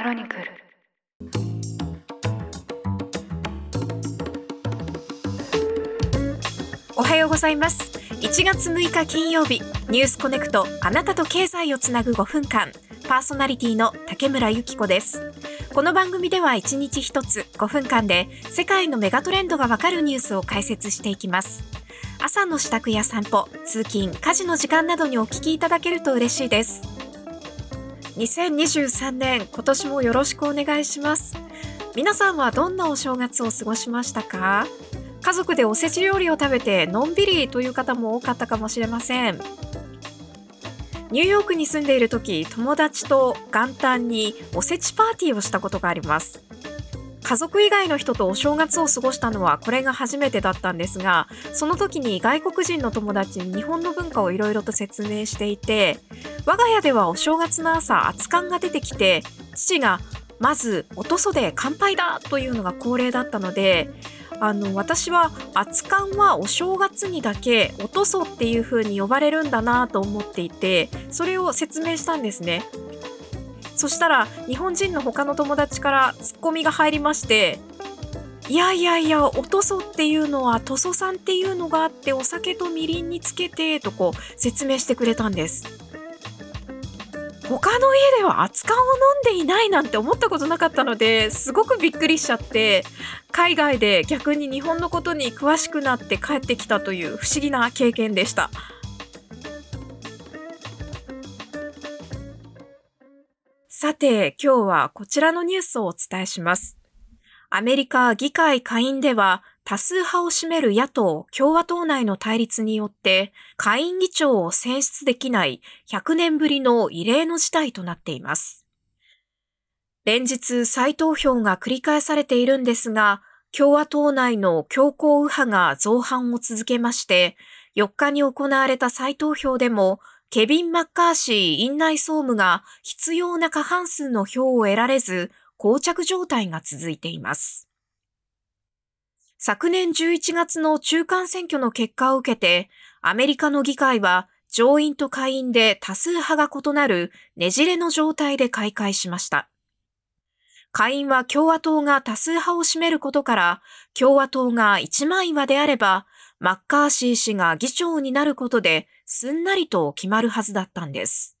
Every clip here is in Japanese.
クロニクル。おはようございます。1月6日金曜日ニュースコネクトあなたと経済をつなぐ5分間。パーソナリティの竹村由紀子です。この番組では1日1つ5分間で世界のメガトレンドがわかるニュースを解説していきます。朝の支度や散歩通勤家事の時間などにお聞きいただけると嬉しいです。2023年今年もよろしくお願いします。皆さんはどんなお正月を過ごしましたか？家族でおせち料理を食べてのんびりという方も多かったかもしれません。ニューヨークに住んでいる時友達と元旦におせちパーティーをしたことがあります。家族以外の人とお正月を過ごしたのはこれが初めてだったんですがその時に外国人の友達に日本の文化をいろいろと説明していて我が家ではお正月の朝熱燗が出てきて父がまずおとそで乾杯だというのが恒例だったのであの私は熱燗はお正月にだけおとそっていう風に呼ばれるんだなと思っていてそれを説明したんですね。そしたら日本人の他の友達からツッコミが入りましていやいやいや、おとそっていうのは、とそさんっていうのがあって、お酒とみりんにつけて、とこう説明してくれたんです。他の家では熱燗を飲んでいないなんて思ったことなかったのですごくびっくりしちゃって海外で逆に日本のことに詳しくなって帰ってきたという不思議な経験でした。さて、今日はこちらのニュースをお伝えします。アメリカ議会下院では多数派を占める野党・共和党内の対立によって下院議長を選出できない100年ぶりの異例の事態となっています。連日再投票が繰り返されているんですが、共和党内の強硬右派が造反を続けまして、4日に行われた再投票でもケビン・マッカーシー院内総務が必要な過半数の票を得られず、膠着状態が続いています。昨年11月の中間選挙の結果を受けて、アメリカの議会は上院と下院で多数派が異なるねじれの状態で開会しました。下院は共和党が多数派を占めることから、共和党が一枚岩であれば、マッカーシー氏が議長になることですんなりと決まるはずだったんです。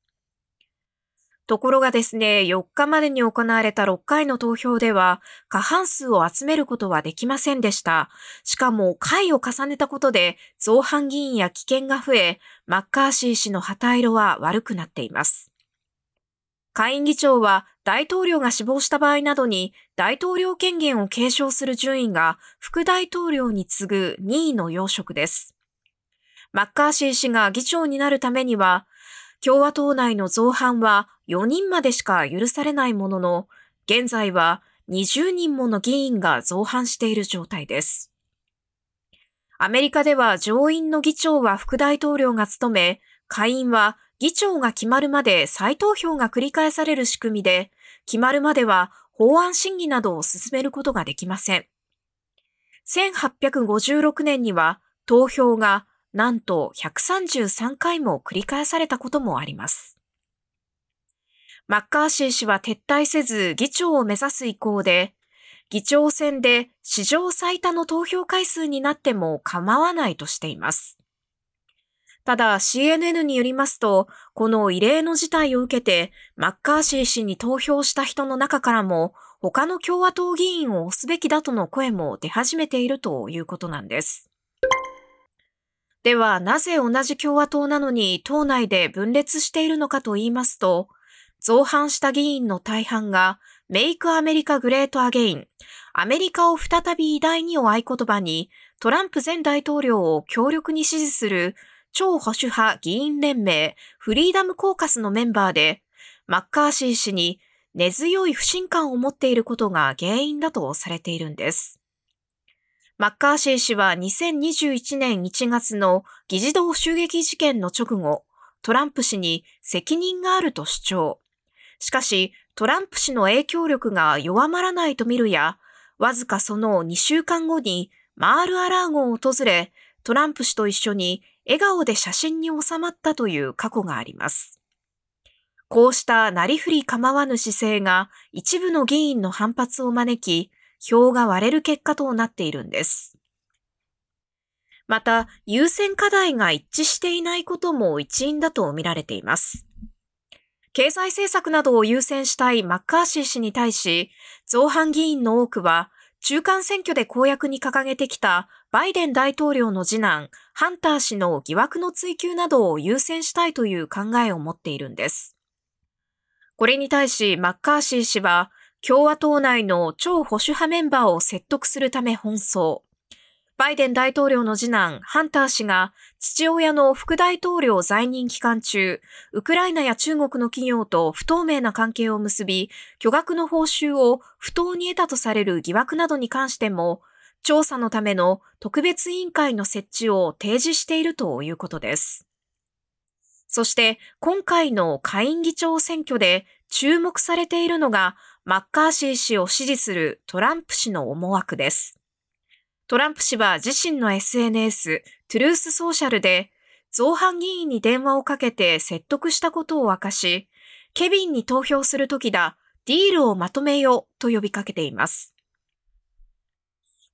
ところがですね、4日までに行われた6回の投票では、過半数を集めることはできませんでした。しかも、回を重ねたことで、造反議員や危険が増え、マッカーシー氏の旗色は悪くなっています。下院議長は大統領が死亡した場合などに大統領権限を継承する順位が副大統領に次ぐ2位の要職です。マッカーシー氏が議長になるためには、共和党内の造反は4人までしか許されないものの、現在は20人もの議員が造反している状態です。アメリカでは上院の議長は副大統領が務め、下院は議長が決まるまで再投票が繰り返される仕組みで、決まるまでは法案審議などを進めることができません。1856年には投票がなんと133回も繰り返されたこともあります。マッカーシー氏は撤退せず議長を目指す意向で、議長選で史上最多の投票回数になっても構わないとしています。ただ CNN によりますと、この異例の事態を受けて、マッカーシー氏に投票した人の中からも、他の共和党議員を推すべきだとの声も出始めているということなんです。では、なぜ同じ共和党なのに党内で分裂しているのかと言いますと、造反した議員の大半が、メイクアメリカグレートアゲイン、アメリカを再び偉大にを合言葉に、トランプ前大統領を強力に支持する超保守派議員連盟フリーダムコーカスのメンバーで、マッカーシー氏に根強い不信感を持っていることが原因だとされているんです。マッカーシー氏は2021年1月の議事堂襲撃事件の直後、トランプ氏に責任があると主張。しかし、トランプ氏の影響力が弱まらないと見るや、わずかその2週間後にマール・アラーゴを訪れ、トランプ氏と一緒に笑顔で写真に収まったという過去があります。こうしたなりふり構わぬ姿勢が一部の議員の反発を招き、票が割れる結果となっているんです。また、優先課題が一致していないことも一因だと見られています。経済政策などを優先したいマッカーシー氏に対し、造反議員の多くは、中間選挙で公約に掲げてきたバイデン大統領の次男、ハンター氏の疑惑の追及などを優先したいという考えを持っているんです。これに対しマッカーシー氏は、共和党内の超保守派メンバーを説得するため奔走。バイデン大統領の次男、ハンター氏が、父親の副大統領在任期間中、ウクライナや中国の企業と不透明な関係を結び、巨額の報酬を不当に得たとされる疑惑などに関しても、調査のための特別委員会の設置を提示しているということです。そして、今回の下院議長選挙で注目されているのが、マッカーシー氏を支持するトランプ氏の思惑です。トランプ氏は自身の SNS、トゥルースソーシャルで、造反議員に電話をかけて説得したことを明かし、ケビンに投票するときだ、ディールをまとめようと呼びかけています。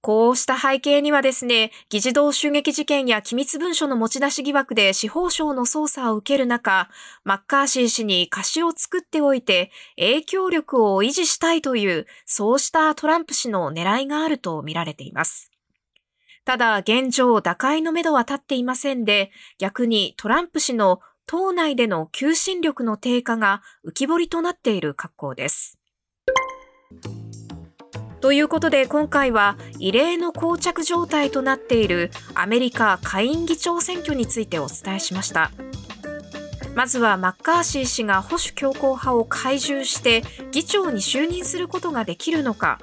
こうした背景にはですね、議事堂襲撃事件や機密文書の持ち出し疑惑で司法省の捜査を受ける中、マッカーシー氏に貸しを作っておいて影響力を維持したいという、そうしたトランプ氏の狙いがあると見られています。ただ現状打開のめどは立っていませんで、逆にトランプ氏の党内での求心力の低下が浮き彫りとなっている格好です。ということで今回は異例の膠着状態となっているアメリカ下院議長選挙についてお伝えしました。まずはマッカーシー氏が保守強硬派を懐柔して議長に就任することができるのか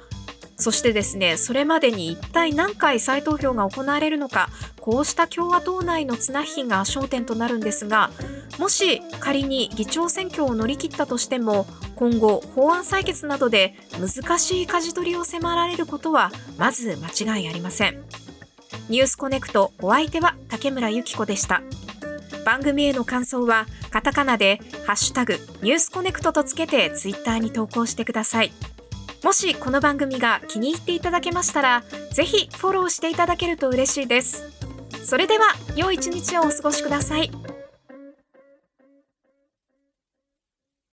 そしてですね、それまでに一体何回再投票が行われるのか、こうした共和党内の綱引きが焦点となるんですが、もし仮に議長選挙を乗り切ったとしても、今後法案採決などで難しい舵取りを迫られることはまず間違いありません。ニュースコネクトお相手は竹村由紀子でした。番組への感想はカタカナでハッシュタグニュースコネクトとつけてツイッターに投稿してください。もしこの番組が気に入っていただけましたら、ぜひフォローしていただけると嬉しいです。それでは、良い一日をお過ごしください。